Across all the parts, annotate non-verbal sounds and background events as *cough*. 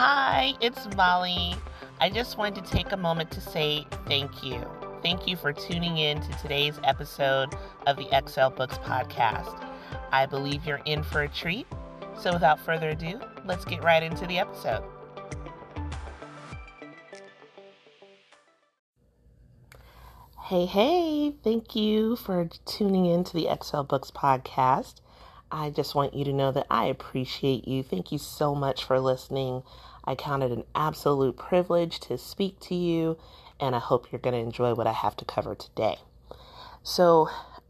Hi, it's Molly. I just wanted to take a moment to say thank you. Thank you for tuning in to today's episode of the Excel Books podcast. I believe you're in for a treat. So, without further ado, let's get right into the episode. Hey, hey, thank you for tuning in to the Excel Books podcast. I just want you to know that I appreciate you. Thank you so much for listening. I count it an absolute privilege to speak to you, and I hope you're going to enjoy what I have to cover today. So,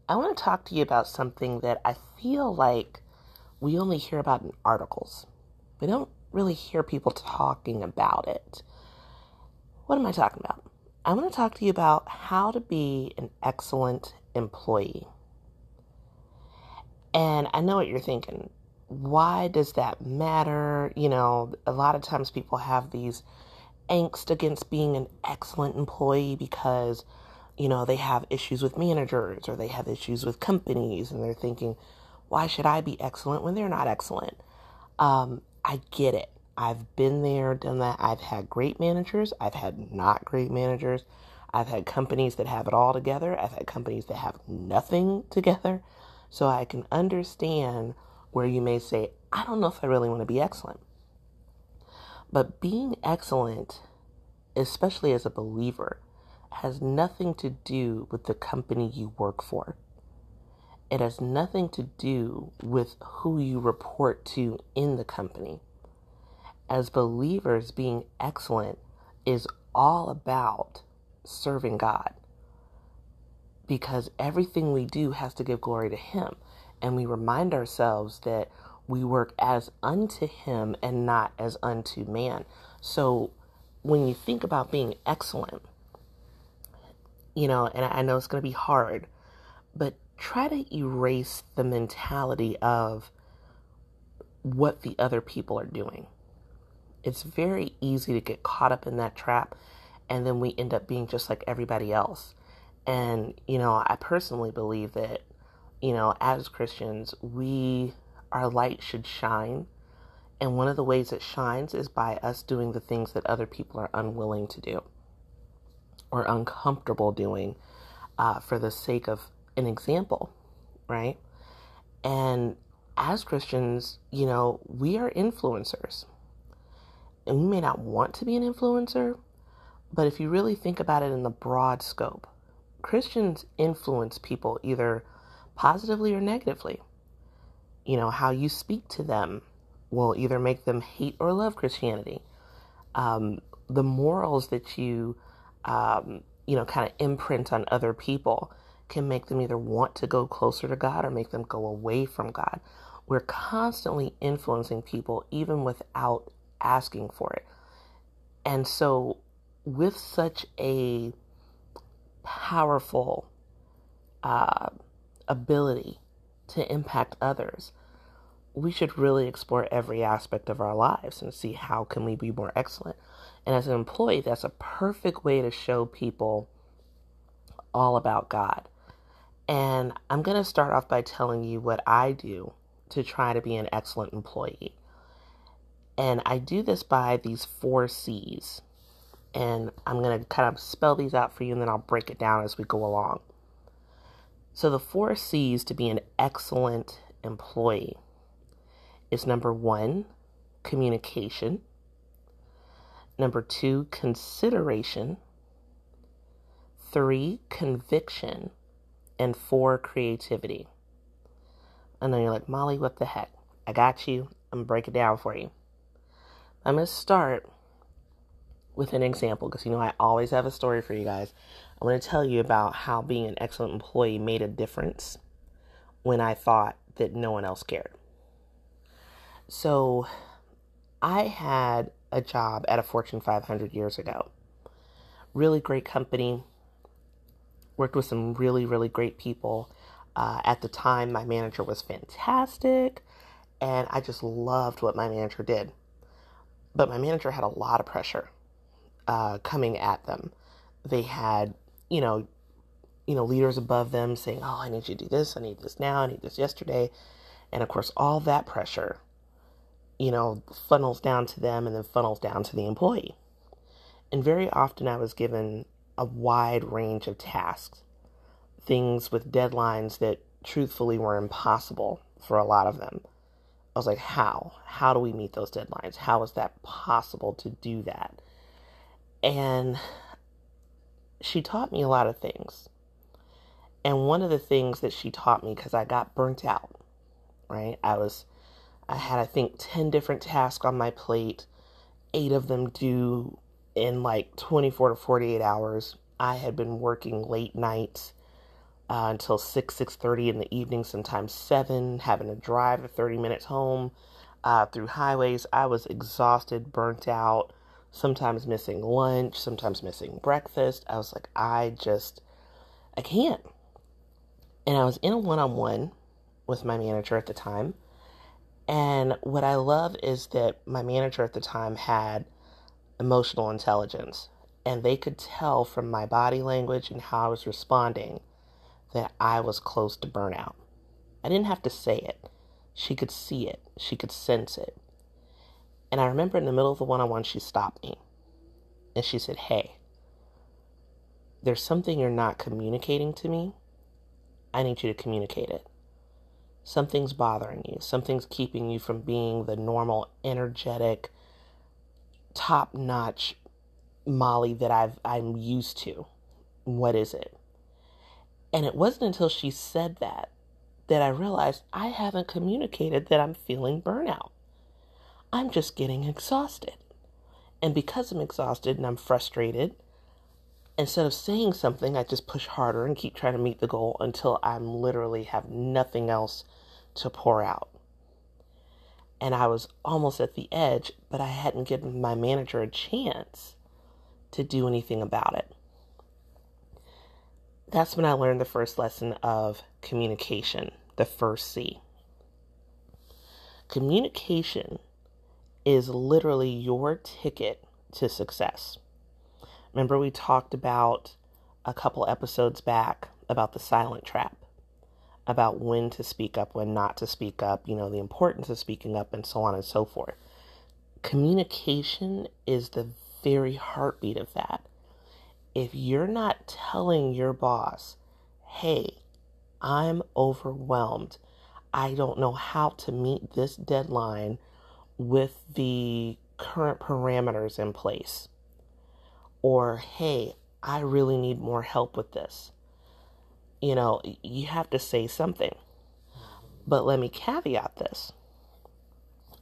I want to talk to you about something that I feel like we only hear about in articles. We don't really hear people talking about it. What am I talking about? I want to talk to you about how to be an excellent employee. And I know what you're thinking. Why does that matter? You know, a lot of times people have these angst against being an excellent employee because, you know, they have issues with managers or they have issues with companies and they're thinking, why should I be excellent when they're not excellent? Um, I get it. I've been there, done that. I've had great managers. I've had not great managers. I've had companies that have it all together. I've had companies that have nothing together. So I can understand where you may say, I don't know if I really want to be excellent. But being excellent, especially as a believer, has nothing to do with the company you work for. It has nothing to do with who you report to in the company as believers, being excellent is all about serving God because everything we do has to give glory to Him. And we remind ourselves that we work as unto Him and not as unto man. So when you think about being excellent, you know, and I know it's going to be hard, but try to erase the mentality of what the other people are doing it's very easy to get caught up in that trap and then we end up being just like everybody else. And, you know, I personally believe that, you know, as Christians, we, our light should shine. And one of the ways it shines is by us doing the things that other people are unwilling to do or uncomfortable doing uh, for the sake of an example, right? And as Christians, you know, we are influencers and we may not want to be an influencer, but if you really think about it in the broad scope, Christians influence people either positively or negatively. You know, how you speak to them will either make them hate or love Christianity. Um, the morals that you, um, you know, kind of imprint on other people can make them either want to go closer to God or make them go away from God. We're constantly influencing people even without asking for it. And so, with such a powerful uh, ability to impact others, we should really explore every aspect of our lives and see how can we be more excellent. And as an employee, that's a perfect way to show people all about God. And I'm going to start off by telling you what I do to try to be an excellent employee. And I do this by these four C's. And I'm going to kind of spell these out for you and then I'll break it down as we go along. So, the four C's to be an excellent employee is number one, communication. Number two, consideration. Three, conviction. And four, creativity. And then you're like, Molly, what the heck? I got you. I'm going to break it down for you. I'm going to start with an example because you know I always have a story for you guys. I want to tell you about how being an excellent employee made a difference when I thought that no one else cared. So, I had a job at a Fortune 500 years ago. Really great company. Worked with some really, really great people. Uh, at the time, my manager was fantastic, and I just loved what my manager did. But my manager had a lot of pressure uh, coming at them. They had, you know, you know, leaders above them saying, "Oh, I need you to do this. I need this now. I need this yesterday," and of course, all that pressure you know, funnels down to them and then funnels down to the employee. And very often I was given a wide range of tasks, things with deadlines that truthfully were impossible for a lot of them. I was like, how? How do we meet those deadlines? How is that possible to do that? And she taught me a lot of things. And one of the things that she taught me, because I got burnt out, right? I was, I had, I think, 10 different tasks on my plate, eight of them due in like 24 to 48 hours. I had been working late nights uh, until 6, 6.30 in the evening, sometimes 7, having to drive 30 minutes home uh, through highways. I was exhausted, burnt out, sometimes missing lunch, sometimes missing breakfast. I was like, I just, I can't. And I was in a one on one with my manager at the time. And what I love is that my manager at the time had emotional intelligence. And they could tell from my body language and how I was responding that I was close to burnout. I didn't have to say it. She could see it, she could sense it. And I remember in the middle of the one on one, she stopped me and she said, Hey, there's something you're not communicating to me. I need you to communicate it. Something's bothering you, something's keeping you from being the normal, energetic, top notch Molly that I've, I'm used to. What is it? And it wasn't until she said that that I realized I haven't communicated that I'm feeling burnout. I'm just getting exhausted. And because I'm exhausted and I'm frustrated, instead of saying something, I just push harder and keep trying to meet the goal until I'm literally have nothing else to pour out. And I was almost at the edge, but I hadn't given my manager a chance to do anything about it that's when I learned the first lesson of communication, the first C. Communication is literally your ticket to success. Remember, we talked about a couple episodes back about the silent trap, about when to speak up, when not to speak up, you know, the importance of speaking up, and so on and so forth. Communication is the very heartbeat of that if you're not telling your boss, hey, I'm overwhelmed, I don't know how to meet this deadline with the current parameters in place, or hey, I really need more help with this. You know, you have to say something. But let me caveat this.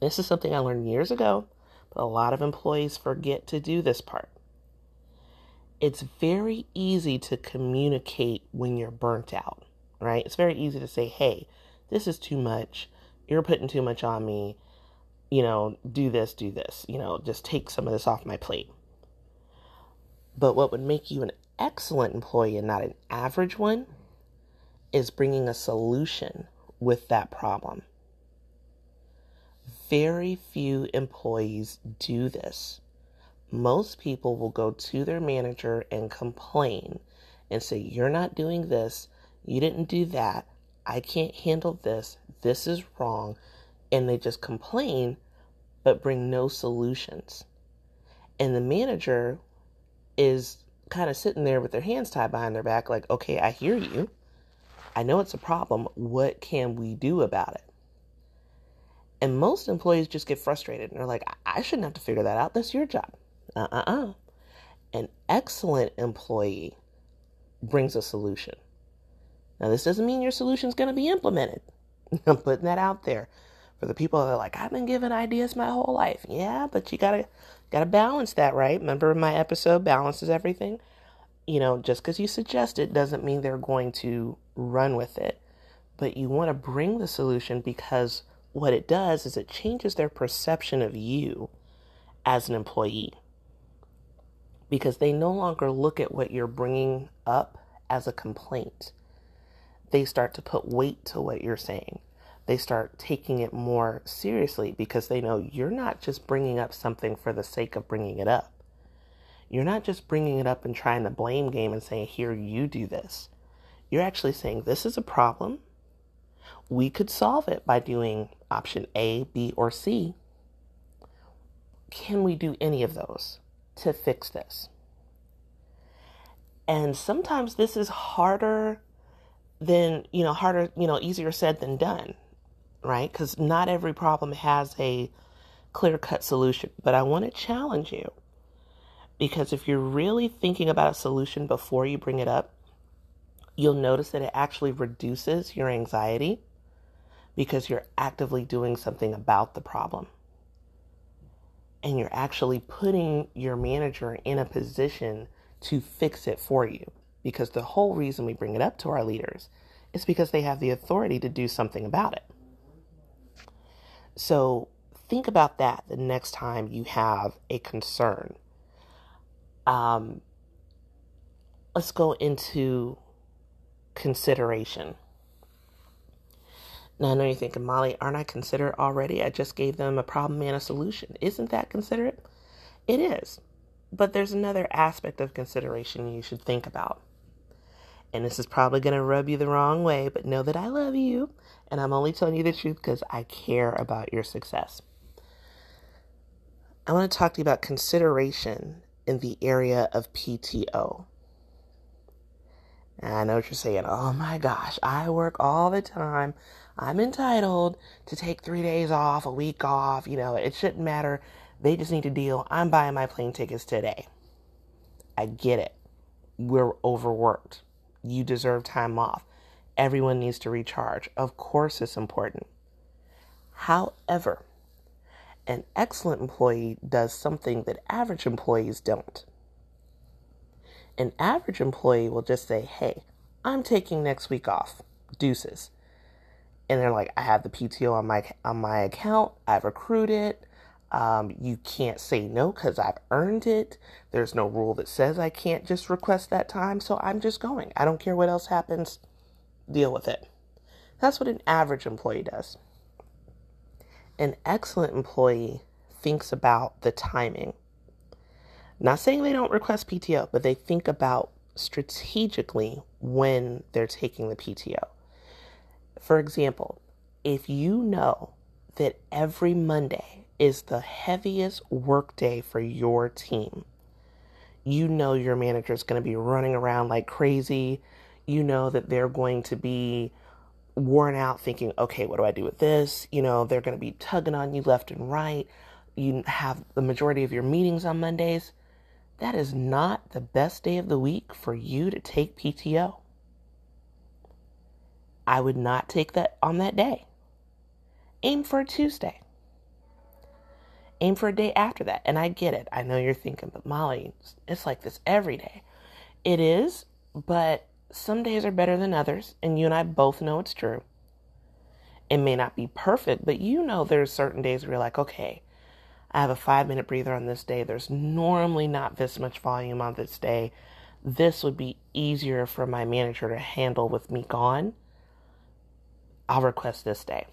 This is something I learned years ago, but a lot of employees forget to do this part it's very easy to communicate when you're burnt out, right? It's very easy to say, hey, this is too much. You're putting too much on me. You know, do this, do this. You know, just take some of this off my plate. But what would make you an excellent employee and not an average one is bringing a solution with that problem. Very few employees do this most people will go to their manager and complain and say, You're not doing this, you didn't do that, I can't handle this, this is wrong. And they just complain, but bring no solutions. And the manager is kind of sitting there with their hands tied behind their back, like, Okay, I hear you. I know it's a problem. What can we do about it? And most employees just get frustrated and they're like, I shouldn't have to figure that out. That's your job. Uh uh uh. An excellent employee brings a solution. Now, this doesn't mean your solution is going to be implemented. *laughs* I'm putting that out there for the people that are like, I've been given ideas my whole life. Yeah, but you gotta gotta balance that, right? Remember my episode, balances everything. You know, just because you suggest it doesn't mean they're going to run with it. But you want to bring the solution because what it does is it changes their perception of you as an employee because they no longer look at what you're bringing up as a complaint. They start to put weight to what you're saying. They start taking it more seriously because they know you're not just bringing up something for the sake of bringing it up. You're not just bringing it up and trying the blame game and saying, Here, you do this. You're actually saying, This is a problem. We could solve it by doing option A, B, or C. can we do any of those to fix this? And sometimes this is harder than, you know, harder, you know, easier said than done, right? Because not every problem has a clear cut solution. But I want to challenge you because if you're really thinking about a solution before you bring it up, you'll notice that it actually reduces your anxiety because you're actively doing something about the problem. And you're actually putting your manager in a position to fix it for you. Because the whole reason we bring it up to our leaders is because they have the authority to do something about it. So think about that the next time you have a concern. Um, let's go into consideration. Now, I know you're thinking, Molly, aren't I considerate already? I just gave them a problem and a solution. Isn't that considerate? It is. But there's another aspect of consideration you should think about. And this is probably going to rub you the wrong way, but know that I love you. And I'm only telling you the truth because I care about your success. I want to talk to you about consideration in the area of PTO. And I know what you're saying. Oh my gosh, I work all the time. I'm entitled to take three days off, a week off. You know, it shouldn't matter. They just need to deal. I'm buying my plane tickets today. I get it. We're overworked. You deserve time off. Everyone needs to recharge. Of course, it's important. However, an excellent employee does something that average employees don't. An average employee will just say, Hey, I'm taking next week off. Deuces. And they're like, I have the PTO on my on my account. I've accrued it. Um, you can't say no because I've earned it. There's no rule that says I can't just request that time, so I'm just going. I don't care what else happens, deal with it. That's what an average employee does. An excellent employee thinks about the timing. Not saying they don't request PTO, but they think about strategically when they're taking the PTO. For example, if you know that every Monday is the heaviest work day for your team. You know your manager is going to be running around like crazy. You know that they're going to be worn out thinking, okay, what do I do with this? You know, they're going to be tugging on you left and right. You have the majority of your meetings on Mondays. That is not the best day of the week for you to take PTO. I would not take that on that day. Aim for a Tuesday aim for a day after that. And I get it. I know you're thinking, but Molly, it's like this every day. It is, but some days are better than others. And you and I both know it's true. It may not be perfect, but you know there's certain days where you're like, okay, I have a five minute breather on this day. There's normally not this much volume on this day. This would be easier for my manager to handle with me gone. I'll request this day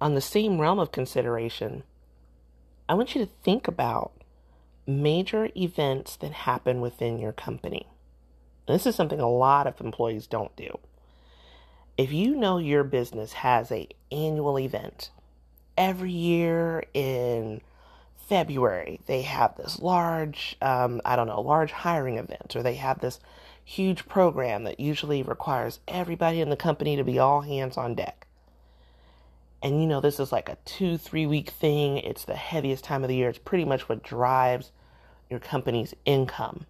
on the same realm of consideration, I want you to think about major events that happen within your company. this is something a lot of employees don't do. If you know your business has a annual event every year in February, they have this large, um, I don't know, large hiring event, or they have this huge program that usually requires everybody in the company to be all hands on deck and you know, this is like a two, three week thing. It's the heaviest time of the year. It's pretty much what drives your company's income.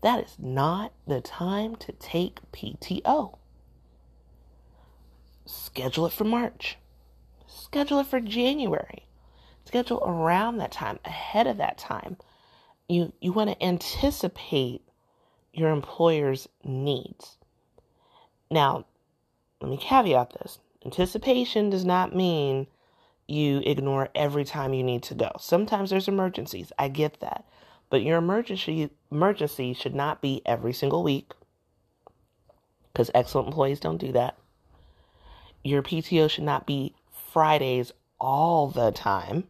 That is not the time to take PTO. Schedule it for March. Schedule it for January. Schedule around that time, ahead of that time. You you want to anticipate your employer's needs. Now, let me caveat this. Anticipation does not mean you ignore every time you need to go. Sometimes there's emergencies. I get that. But your emergency emergency should not be every single week because excellent employees don't do that. Your PTO should not be Fridays all the time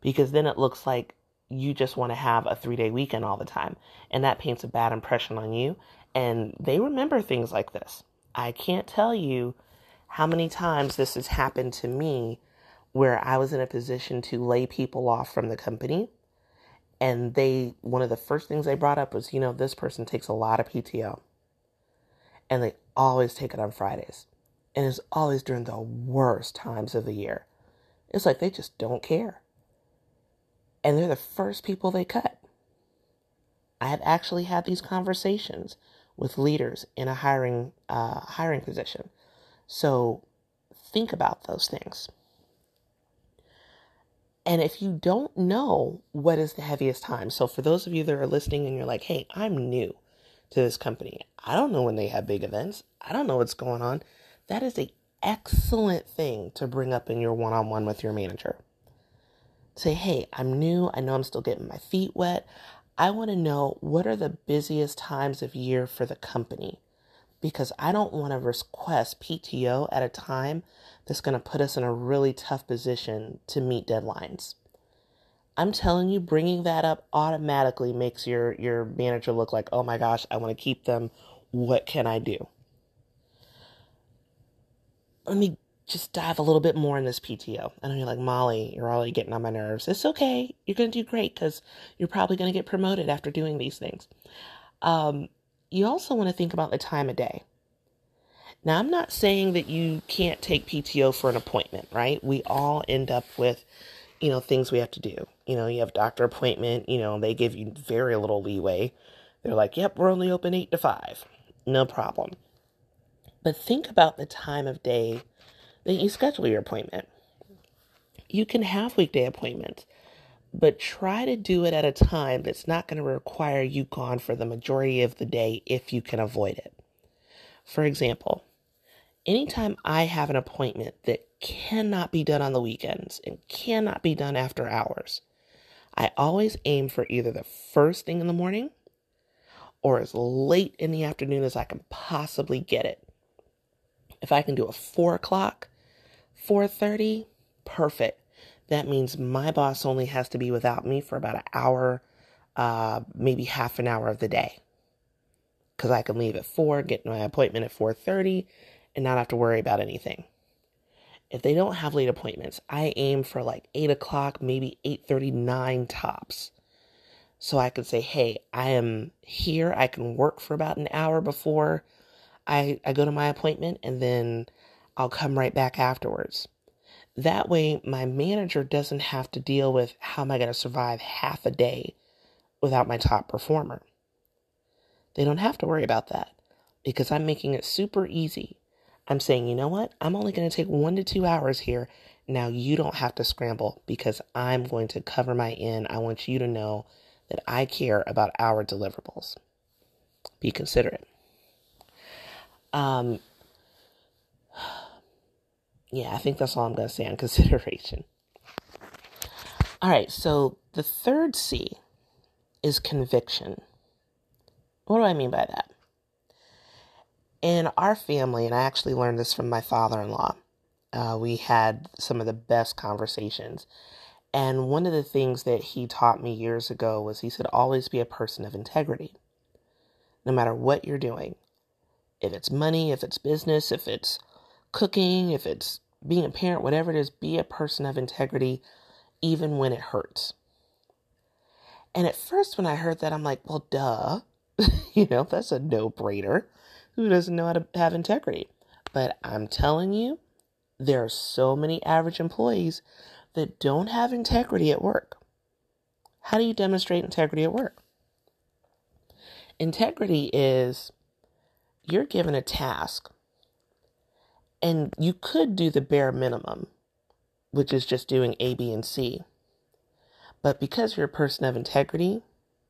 because then it looks like you just want to have a three day weekend all the time. And that paints a bad impression on you. And they remember things like this. I can't tell you how many times this has happened to me where I was in a position to lay people off from the company. And they, one of the first things they brought up was, you know, this person takes a lot of PTO. And they always take it on Fridays. And it's always during the worst times of the year. It's like they just don't care. And they're the first people they cut. I have actually had these conversations with leaders in a hiring uh, hiring position. So think about those things. And if you don't know what is the heaviest time, so for those of you that are listening and you're like, hey, I'm new to this company, I don't know when they have big events, I don't know what's going on. That is a excellent thing to bring up in your one on one with your manager. Say, hey, I'm new. I know I'm still getting my feet wet. I want to know what are the busiest times of year for the company because I don't want to request PTO at a time that's going to put us in a really tough position to meet deadlines. I'm telling you, bringing that up automatically makes your, your manager look like, oh my gosh, I want to keep them. What can I do? Let me just dive a little bit more in this PTO. I know you're like, Molly, you're already getting on my nerves. It's okay. You're going to do great because you're probably going to get promoted after doing these things. Um, you also want to think about the time of day. Now, I'm not saying that you can't take PTO for an appointment, right? We all end up with, you know, things we have to do. You know, you have doctor appointment, you know, they give you very little leeway. They're like, yep, we're only open 8 to 5. No problem. But think about the time of day that you schedule your appointment. You can have weekday appointments but try to do it at a time that's not going to require you gone for the majority of the day if you can avoid it. For example, anytime I have an appointment that cannot be done on the weekends and cannot be done after hours, I always aim for either the first thing in the morning or as late in the afternoon as I can possibly get it. If I can do a four o'clock, four thirty, perfect that means my boss only has to be without me for about an hour, uh, maybe half an hour of the day. Because I can leave at 4, get my appointment at 4.30, and not have to worry about anything. If they don't have late appointments, I aim for like 8 o'clock, maybe 8.39 tops. So I can say, hey, I am here. I can work for about an hour before I, I go to my appointment, and then I'll come right back afterwards. That way, my manager doesn't have to deal with how am I going to survive half a day without my top performer. They don't have to worry about that because I'm making it super easy. I'm saying, you know what? I'm only going to take one to two hours here. Now you don't have to scramble because I'm going to cover my end. I want you to know that I care about our deliverables. Be considerate. Um, yeah, I think that's all I'm going to say on *laughs* consideration. All right, so the third C is conviction. What do I mean by that? In our family, and I actually learned this from my father in law, uh, we had some of the best conversations. And one of the things that he taught me years ago was he said, always be a person of integrity. No matter what you're doing, if it's money, if it's business, if it's cooking, if it's being a parent, whatever it is, be a person of integrity, even when it hurts. And at first, when I heard that, I'm like, well, duh. *laughs* you know, that's a no brainer. Who doesn't know how to have integrity? But I'm telling you, there are so many average employees that don't have integrity at work. How do you demonstrate integrity at work? Integrity is you're given a task and you could do the bare minimum, which is just doing A, B, and C. But because you're a person of integrity,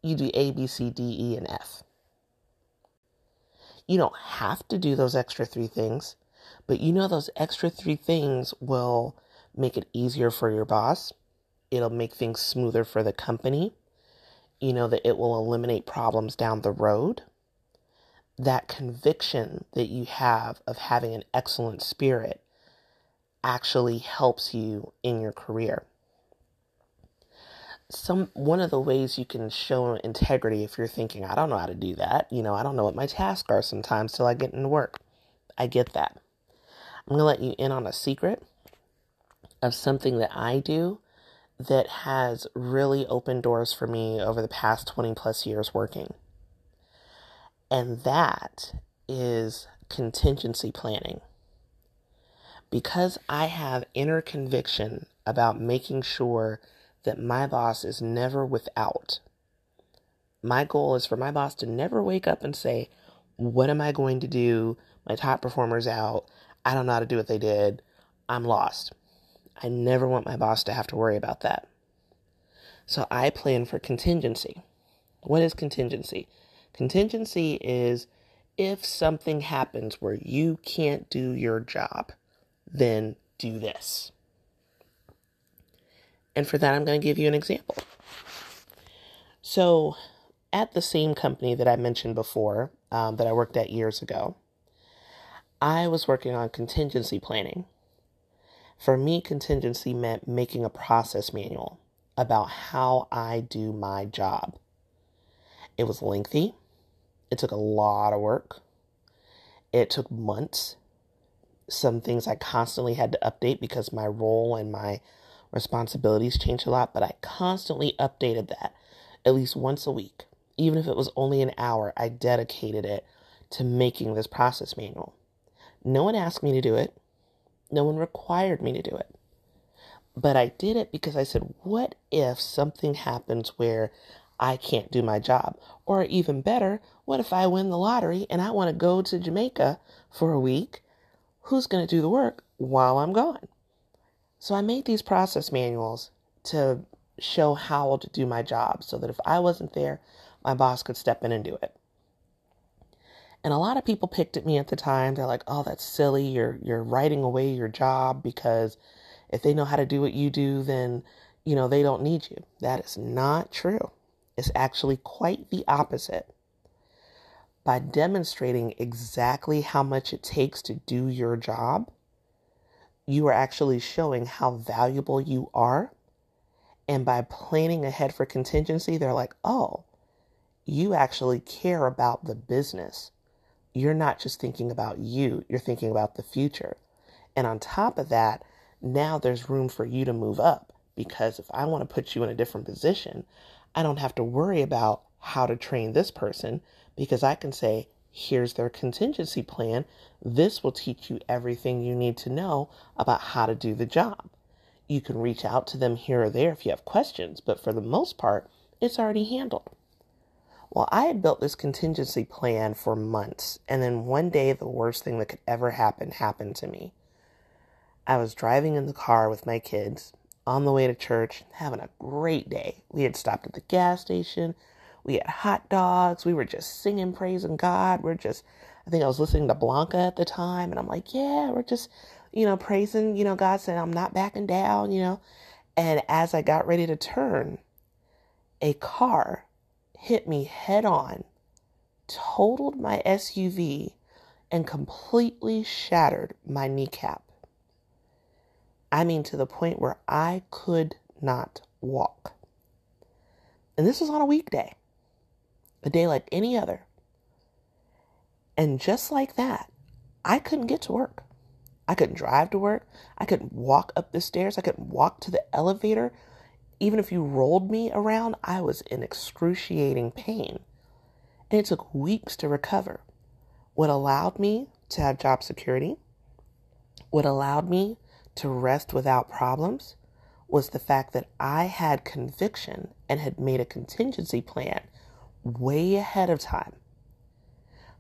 you do A, B, C, D, E, and F. You don't have to do those extra three things, but you know those extra three things will make it easier for your boss. It'll make things smoother for the company. You know that it will eliminate problems down the road that conviction that you have of having an excellent spirit actually helps you in your career. Some one of the ways you can show integrity if you're thinking, I don't know how to do that, you know, I don't know what my tasks are sometimes till I get into work. I get that. I'm gonna let you in on a secret. of something that I do that has really opened doors for me over the past 20 plus years working. And that is contingency planning. Because I have inner conviction about making sure that my boss is never without. My goal is for my boss to never wake up and say, What am I going to do? My top performer's out. I don't know how to do what they did. I'm lost. I never want my boss to have to worry about that. So I plan for contingency. What is contingency? Contingency is if something happens where you can't do your job, then do this. And for that, I'm going to give you an example. So, at the same company that I mentioned before, um, that I worked at years ago, I was working on contingency planning. For me, contingency meant making a process manual about how I do my job. It was lengthy, it took a lot of work, it took months. Some things I constantly had to update because my role and my responsibilities changed a lot, but I constantly updated that at least once a week. Even if it was only an hour, I dedicated it to making this process manual. No one asked me to do it. No one required me to do it. But I did it because I said, what if something happens where I can't do my job? Or even better, what if I win the lottery and I want to go to Jamaica for a week? Who's going to do the work while I'm gone? So I made these process manuals to show how to do my job so that if I wasn't there, my boss could step in and do it. And a lot of people picked at me at the time. They're like, "Oh, that's silly. You're you're writing away your job because if they know how to do what you do, then you know they don't need you." That is not true. It's actually quite the opposite. By demonstrating exactly how much it takes to do your job, you are actually showing how valuable you are. And by planning ahead for contingency, they're like, oh, you actually care about the business you're not just thinking about you, you're thinking about the future. And on top of that, now there's room for you to move up because if I want to put you in a different position, I don't have to worry about how to train this person because I can say, here's their contingency plan. This will teach you everything you need to know about how to do the job. You can reach out to them here or there if you have questions, but for the most part, it's already handled. Well, I had built this contingency plan for months, and then one day the worst thing that could ever happen happened to me. I was driving in the car with my kids on the way to church, having a great day. We had stopped at the gas station, we had hot dogs, we were just singing, praising God. We're just, I think I was listening to Blanca at the time, and I'm like, yeah, we're just, you know, praising, you know, God said, I'm not backing down, you know. And as I got ready to turn, a car hit me head on, totaled my SUV, and completely shattered my kneecap. I mean, to the point where I could not walk. And this was on a weekday, a day like any other. And just like that, I couldn't get to work. I couldn't drive to work. I couldn't walk up the stairs. I couldn't walk to the elevator even if you rolled me around, I was in excruciating pain. And it took weeks to recover. What allowed me to have job security, what allowed me to rest without problems, was the fact that I had conviction and had made a contingency plan way ahead of time.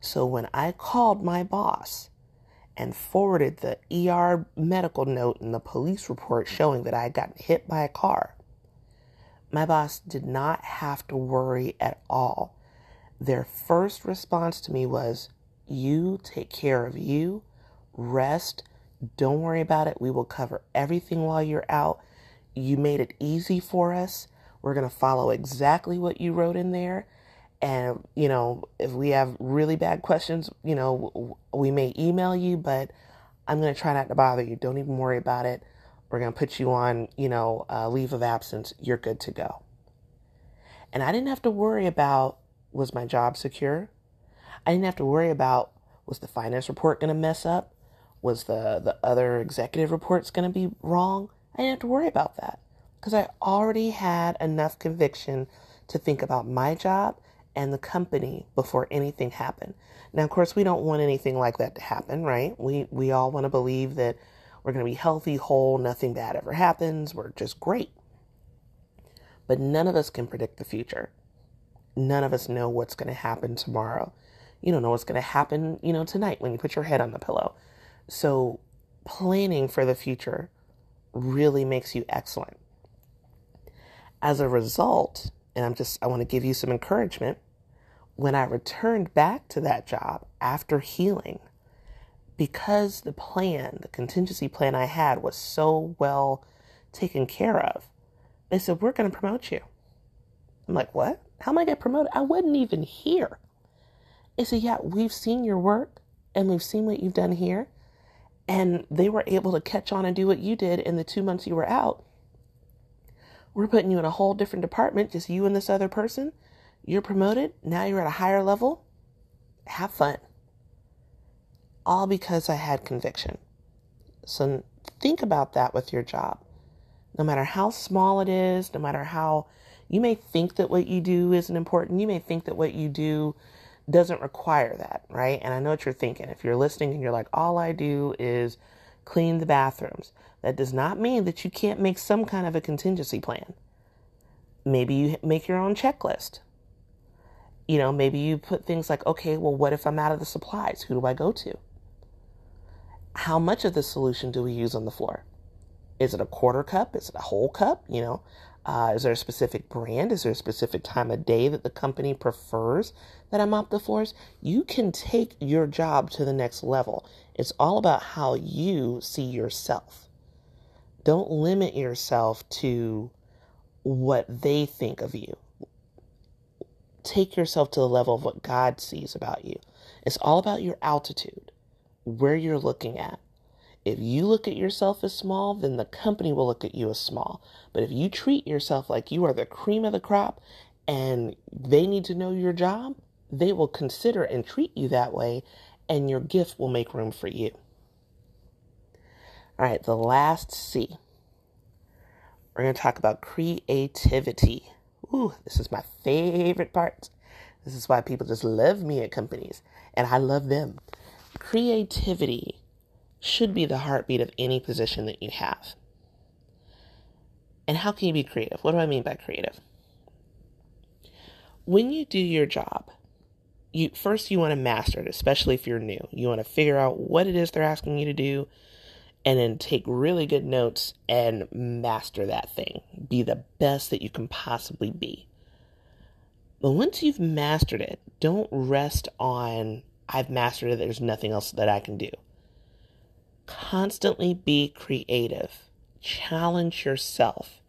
So when I called my boss and forwarded the ER medical note and the police report showing that I had gotten hit by a car, my boss did not have to worry at all. Their first response to me was, You take care of you, rest, don't worry about it. We will cover everything while you're out. You made it easy for us. We're going to follow exactly what you wrote in there. And, you know, if we have really bad questions, you know, we may email you, but I'm going to try not to bother you. Don't even worry about it. We're going to put you on, you know, leave of absence. You're good to go. And I didn't have to worry about was my job secure? I didn't have to worry about was the finance report going to mess up? Was the, the other executive reports going to be wrong? I didn't have to worry about that because I already had enough conviction to think about my job and the company before anything happened. Now, of course, we don't want anything like that to happen, right? We we all want to believe that we're going to be healthy, whole, nothing bad ever happens, we're just great. But none of us can predict the future. None of us know what's going to happen tomorrow. You don't know what's going to happen, you know, tonight when you put your head on the pillow. So, planning for the future really makes you excellent. As a result, and I'm just, I want to give you some encouragement. When I returned back to that job after healing, because the plan, the contingency plan I had was so well taken care of, they said, We're going to promote you. I'm like, What? How am I going get promoted? I wasn't even here. They said, Yeah, we've seen your work and we've seen what you've done here. And they were able to catch on and do what you did in the two months you were out. We're putting you in a whole different department, just you and this other person. You're promoted. Now you're at a higher level. Have fun. All because I had conviction. So think about that with your job. No matter how small it is, no matter how you may think that what you do isn't important, you may think that what you do doesn't require that, right? And I know what you're thinking. If you're listening and you're like, all I do is clean the bathrooms, that does not mean that you can't make some kind of a contingency plan. Maybe you make your own checklist. You know, maybe you put things like, okay, well, what if I'm out of the supplies? Who do I go to? How much of the solution do we use on the floor? Is it a quarter cup? Is it a whole cup? You know, uh, is there a specific brand? Is there a specific time of day that the company prefers that I mop the floors? You can take your job to the next level. It's all about how you see yourself. Don't limit yourself to what they think of you. Take yourself to the level of what God sees about you. It's all about your altitude, where you're looking at. If you look at yourself as small, then the company will look at you as small. But if you treat yourself like you are the cream of the crop and they need to know your job, they will consider and treat you that way, and your gift will make room for you. All right, the last C. We're going to talk about creativity. Ooh, this is my favorite part. This is why people just love me at companies, and I love them. Creativity should be the heartbeat of any position that you have. And how can you be creative? What do I mean by creative? When you do your job, you first you want to master it, especially if you're new. You want to figure out what it is they're asking you to do and then take really good notes and master that thing. Be the best that you can possibly be. But once you've mastered it, don't rest on I've mastered it, there's nothing else that I can do constantly be creative, challenge yourself.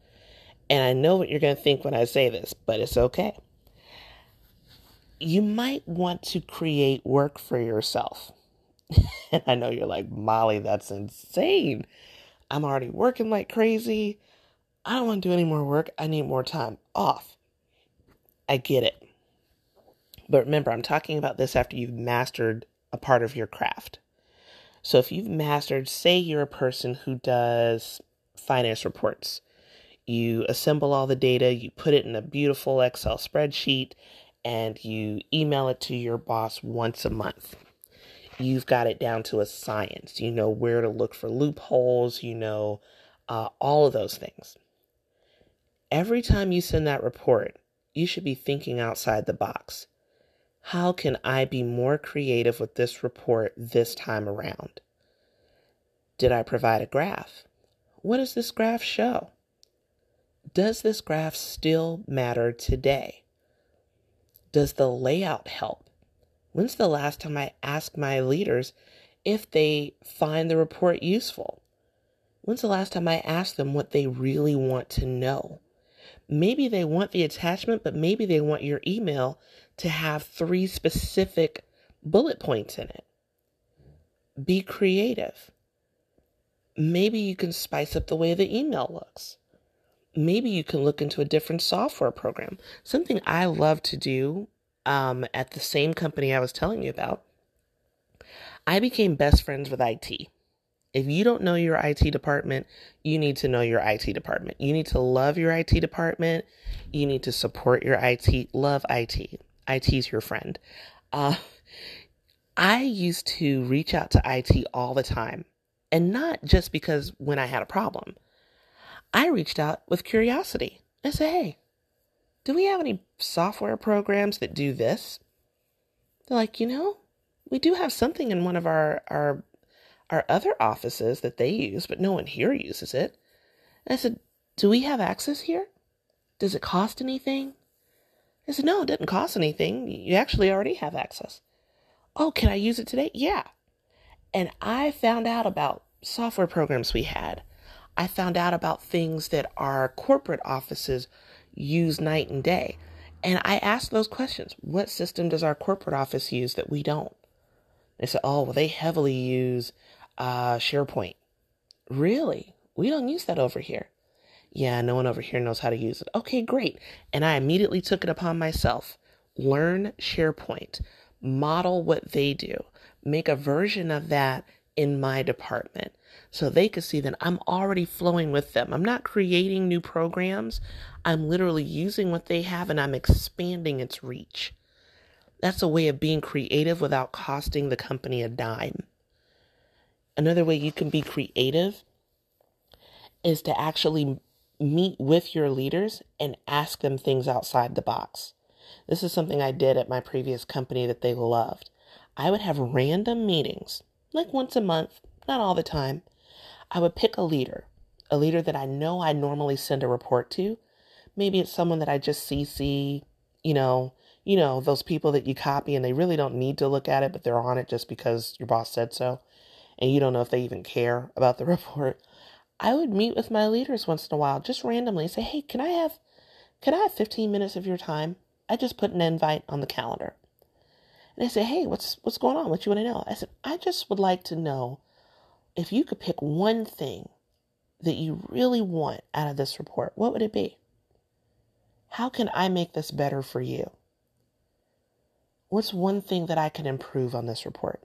And I know what you're going to think when I say this, but it's okay. You might want to create work for yourself. *laughs* and I know you're like, Molly, that's insane. I'm already working like crazy. I don't want to do any more work. I need more time off. I get it. But remember, I'm talking about this after you've mastered a part of your craft. So if you've mastered, say you're a person who does finance reports, you assemble all the data, you put it in a beautiful Excel spreadsheet, and you email it to your boss once a month. You've got it down to a science. You know where to look for loopholes, you know uh, all of those things. Every time you send that report, you should be thinking outside the box. How can I be more creative with this report this time around? Did I provide a graph? What does this graph show? Does this graph still matter today? Does the layout help? When's the last time I asked my leaders if they find the report useful? When's the last time I asked them what they really want to know? Maybe they want the attachment, but maybe they want your email to have three specific bullet points in it. Be creative. Maybe you can spice up the way the email looks. Maybe you can look into a different software program. Something I love to do um, at the same company I was telling you about. I became best friends with IT. If you don't know your IT department, you need to know your IT department. You need to love your IT department. You need to support your IT. Love IT. IT is your friend. Uh, I used to reach out to IT all the time, and not just because when I had a problem. I reached out with curiosity. I said, hey, do we have any software programs that do this? They're like, you know, we do have something in one of our, our, our other offices that they use, but no one here uses it. And I said, do we have access here? Does it cost anything? I said, no, it doesn't cost anything. You actually already have access. Oh, can I use it today? Yeah. And I found out about software programs we had. I found out about things that our corporate offices use night and day. And I asked those questions. What system does our corporate office use that we don't? They said, oh, well, they heavily use uh, SharePoint. Really? We don't use that over here. Yeah, no one over here knows how to use it. Okay, great. And I immediately took it upon myself. Learn SharePoint, model what they do, make a version of that in my department so they could see that I'm already flowing with them. I'm not creating new programs. I'm literally using what they have and I'm expanding its reach. That's a way of being creative without costing the company a dime. Another way you can be creative is to actually meet with your leaders and ask them things outside the box. This is something I did at my previous company that they loved. I would have random meetings, like once a month, not all the time. I would pick a leader, a leader that I know I normally send a report to. Maybe it's someone that I just CC, you know, you know, those people that you copy and they really don't need to look at it, but they're on it just because your boss said so. And you don't know if they even care *laughs* about the report. I would meet with my leaders once in a while, just randomly say, Hey, can I have can I have 15 minutes of your time? I just put an invite on the calendar. And they said, Hey, what's what's going on? What you want to know? I said, I just would like to know if you could pick one thing that you really want out of this report, what would it be? How can I make this better for you? What's one thing that I can improve on this report?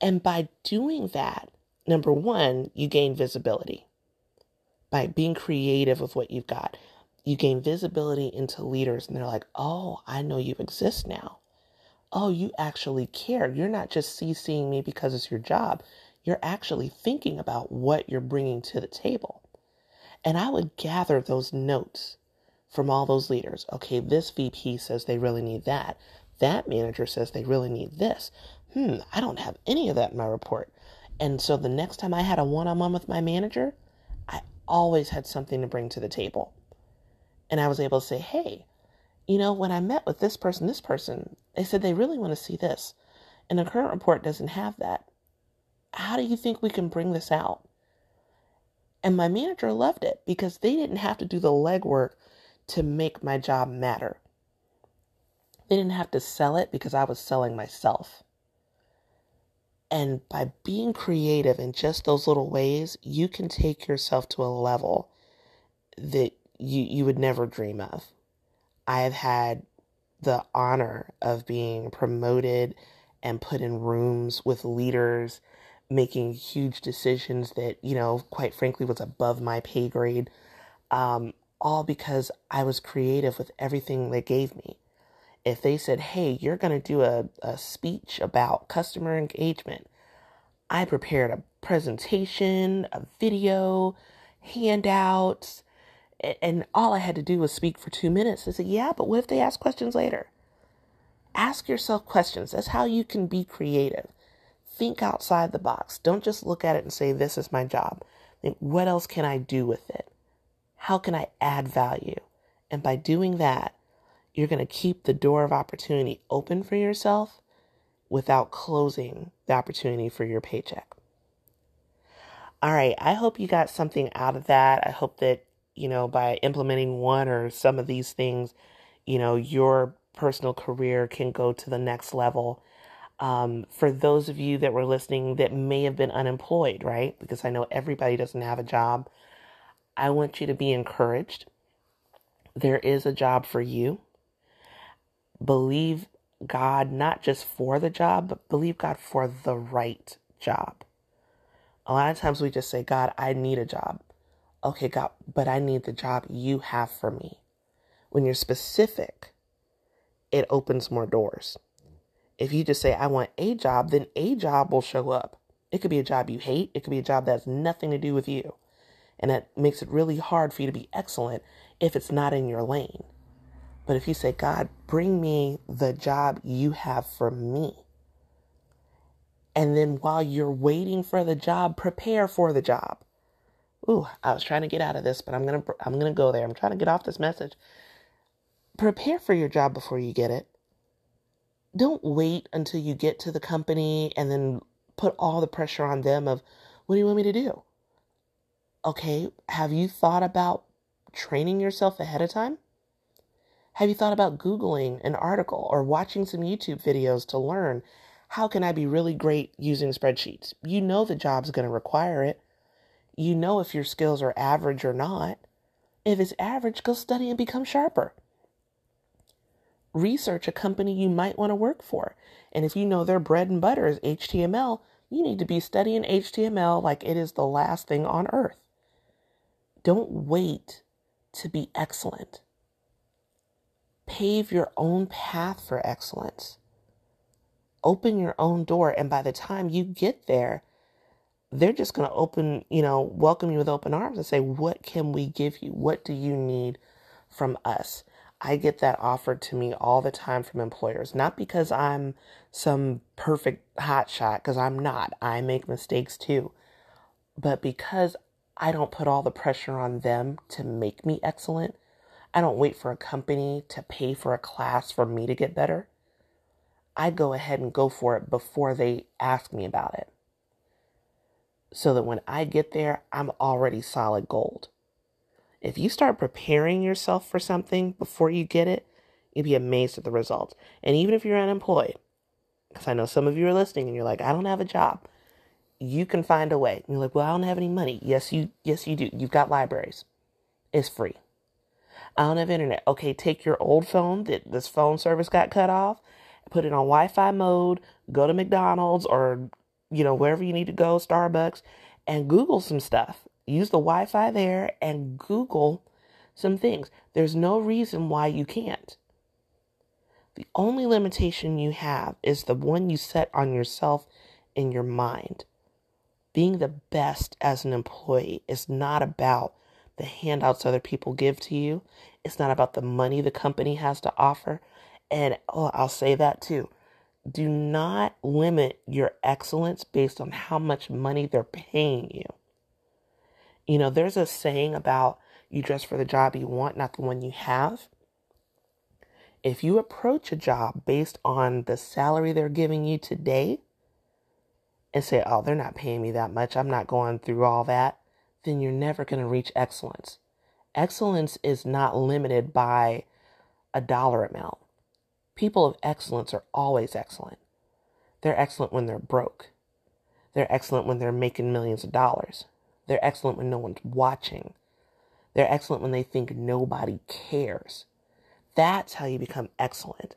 And by doing that, number one, you gain visibility. By being creative with what you've got, you gain visibility into leaders, and they're like, oh, I know you exist now. Oh, you actually care. You're not just CCing me because it's your job. You're actually thinking about what you're bringing to the table. And I would gather those notes from all those leaders. Okay, this VP says they really need that. That manager says they really need this. Hmm, I don't have any of that in my report. And so the next time I had a one on one with my manager, I always had something to bring to the table. And I was able to say, hey, you know, when I met with this person, this person, they said they really want to see this. And the current report doesn't have that. How do you think we can bring this out? And my manager loved it because they didn't have to do the legwork to make my job matter. They didn't have to sell it because I was selling myself. And by being creative in just those little ways, you can take yourself to a level that you, you would never dream of. I have had the honor of being promoted and put in rooms with leaders making huge decisions that, you know, quite frankly was above my pay grade. Um, all because I was creative with everything they gave me. If they said, hey, you're going to do a, a speech about customer engagement, I prepared a presentation, a video, handouts, and all I had to do was speak for two minutes. I said, yeah, but what if they ask questions later? Ask yourself questions. That's how you can be creative. Think outside the box. Don't just look at it and say, this is my job. Think, what else can I do with it? How can I add value? And by doing that, you're going to keep the door of opportunity open for yourself without closing the opportunity for your paycheck. All right, I hope you got something out of that. I hope that, you know, by implementing one or some of these things, you know, your personal career can go to the next level. Um, for those of you that were listening that may have been unemployed, right? Because I know everybody doesn't have a job. I want you to be encouraged. There is a job for you. Believe God not just for the job, but believe God for the right job. A lot of times we just say, God, I need a job. Okay, God, but I need the job you have for me. When you're specific, it opens more doors. If you just say, I want a job, then a job will show up. It could be a job you hate, it could be a job that has nothing to do with you. And that makes it really hard for you to be excellent if it's not in your lane. But if you say, God, bring me the job you have for me. And then while you're waiting for the job, prepare for the job. Ooh, I was trying to get out of this, but I'm going to I'm going to go there. I'm trying to get off this message. Prepare for your job before you get it. Don't wait until you get to the company and then put all the pressure on them of what do you want me to do? Okay, have you thought about training yourself ahead of time? Have you thought about Googling an article or watching some YouTube videos to learn how can I be really great using spreadsheets? You know the job's going to require it. You know if your skills are average or not. If it's average, go study and become sharper. Research a company you might want to work for. And if you know their bread and butter is HTML, you need to be studying HTML like it is the last thing on earth. Don't wait to be excellent. Pave your own path for excellence. Open your own door, and by the time you get there, they're just going to open, you know, welcome you with open arms and say, What can we give you? What do you need from us? I get that offered to me all the time from employers, not because I'm some perfect hotshot, because I'm not. I make mistakes too, but because I don't put all the pressure on them to make me excellent. I don't wait for a company to pay for a class for me to get better. I go ahead and go for it before they ask me about it. So that when I get there, I'm already solid gold. If you start preparing yourself for something before you get it, you'd be amazed at the results. And even if you're unemployed, because I know some of you are listening and you're like, I don't have a job you can find a way. And you're like, well, I don't have any money. Yes, you yes you do. You've got libraries. It's free. I don't have internet. Okay, take your old phone that this phone service got cut off, put it on Wi-Fi mode, go to McDonald's or you know, wherever you need to go, Starbucks, and Google some stuff. Use the Wi-Fi there and Google some things. There's no reason why you can't. The only limitation you have is the one you set on yourself in your mind being the best as an employee is not about the handouts other people give to you. It's not about the money the company has to offer. And oh, I'll say that too. Do not limit your excellence based on how much money they're paying you. You know, there's a saying about you dress for the job you want, not the one you have. If you approach a job based on the salary they're giving you today, and say, oh, they're not paying me that much, I'm not going through all that, then you're never going to reach excellence. Excellence is not limited by a dollar amount. People of excellence are always excellent. They're excellent when they're broke. They're excellent when they're making millions of dollars. They're excellent when no one's watching. They're excellent when they think nobody cares. That's how you become excellent.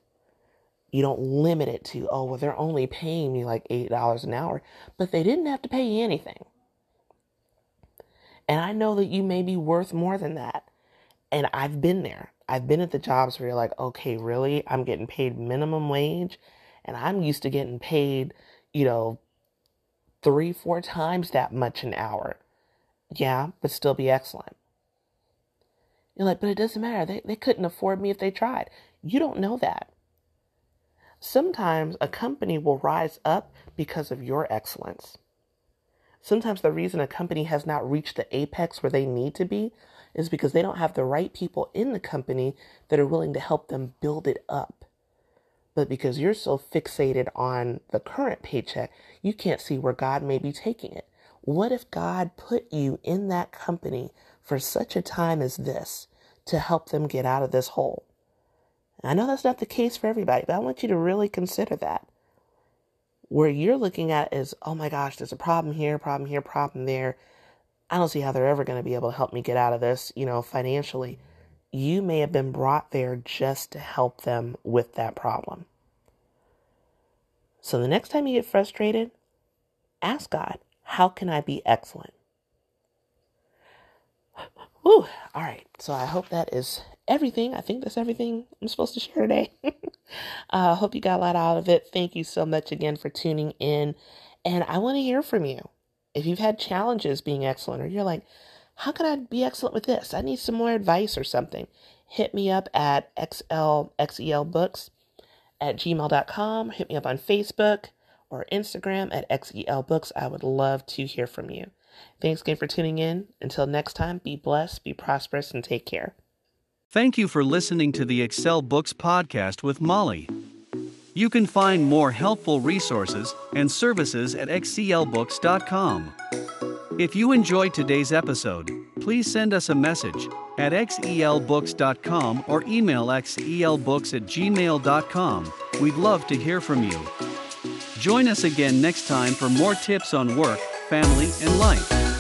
You don't limit it to, oh, well, they're only paying me like $8 an hour, but they didn't have to pay you anything. And I know that you may be worth more than that. And I've been there. I've been at the jobs where you're like, okay, really? I'm getting paid minimum wage and I'm used to getting paid, you know, three, four times that much an hour. Yeah, but still be excellent. You're like, but it doesn't matter. They, they couldn't afford me if they tried. You don't know that. Sometimes a company will rise up because of your excellence. Sometimes the reason a company has not reached the apex where they need to be is because they don't have the right people in the company that are willing to help them build it up. But because you're so fixated on the current paycheck, you can't see where God may be taking it. What if God put you in that company for such a time as this to help them get out of this hole? I know that's not the case for everybody, but I want you to really consider that. Where you're looking at is, oh my gosh, there's a problem here, problem here, problem there. I don't see how they're ever going to be able to help me get out of this, you know, financially. You may have been brought there just to help them with that problem. So the next time you get frustrated, ask God, How can I be excellent? *gasps* Whew. All right. So I hope that is everything. I think that's everything I'm supposed to share today. I *laughs* uh, hope you got a lot out of it. Thank you so much again for tuning in. And I want to hear from you. If you've had challenges being excellent, or you're like, how can I be excellent with this? I need some more advice or something. Hit me up at xlxelbooks at gmail.com. Hit me up on Facebook or Instagram at xelbooks. I would love to hear from you. Thanks again for tuning in. Until next time, be blessed, be prosperous, and take care. Thank you for listening to the Excel Books podcast with Molly. You can find more helpful resources and services at xelbooks.com. If you enjoyed today's episode, please send us a message at xelbooks.com or email xelbooks at gmail.com. We'd love to hear from you. Join us again next time for more tips on work family, and life.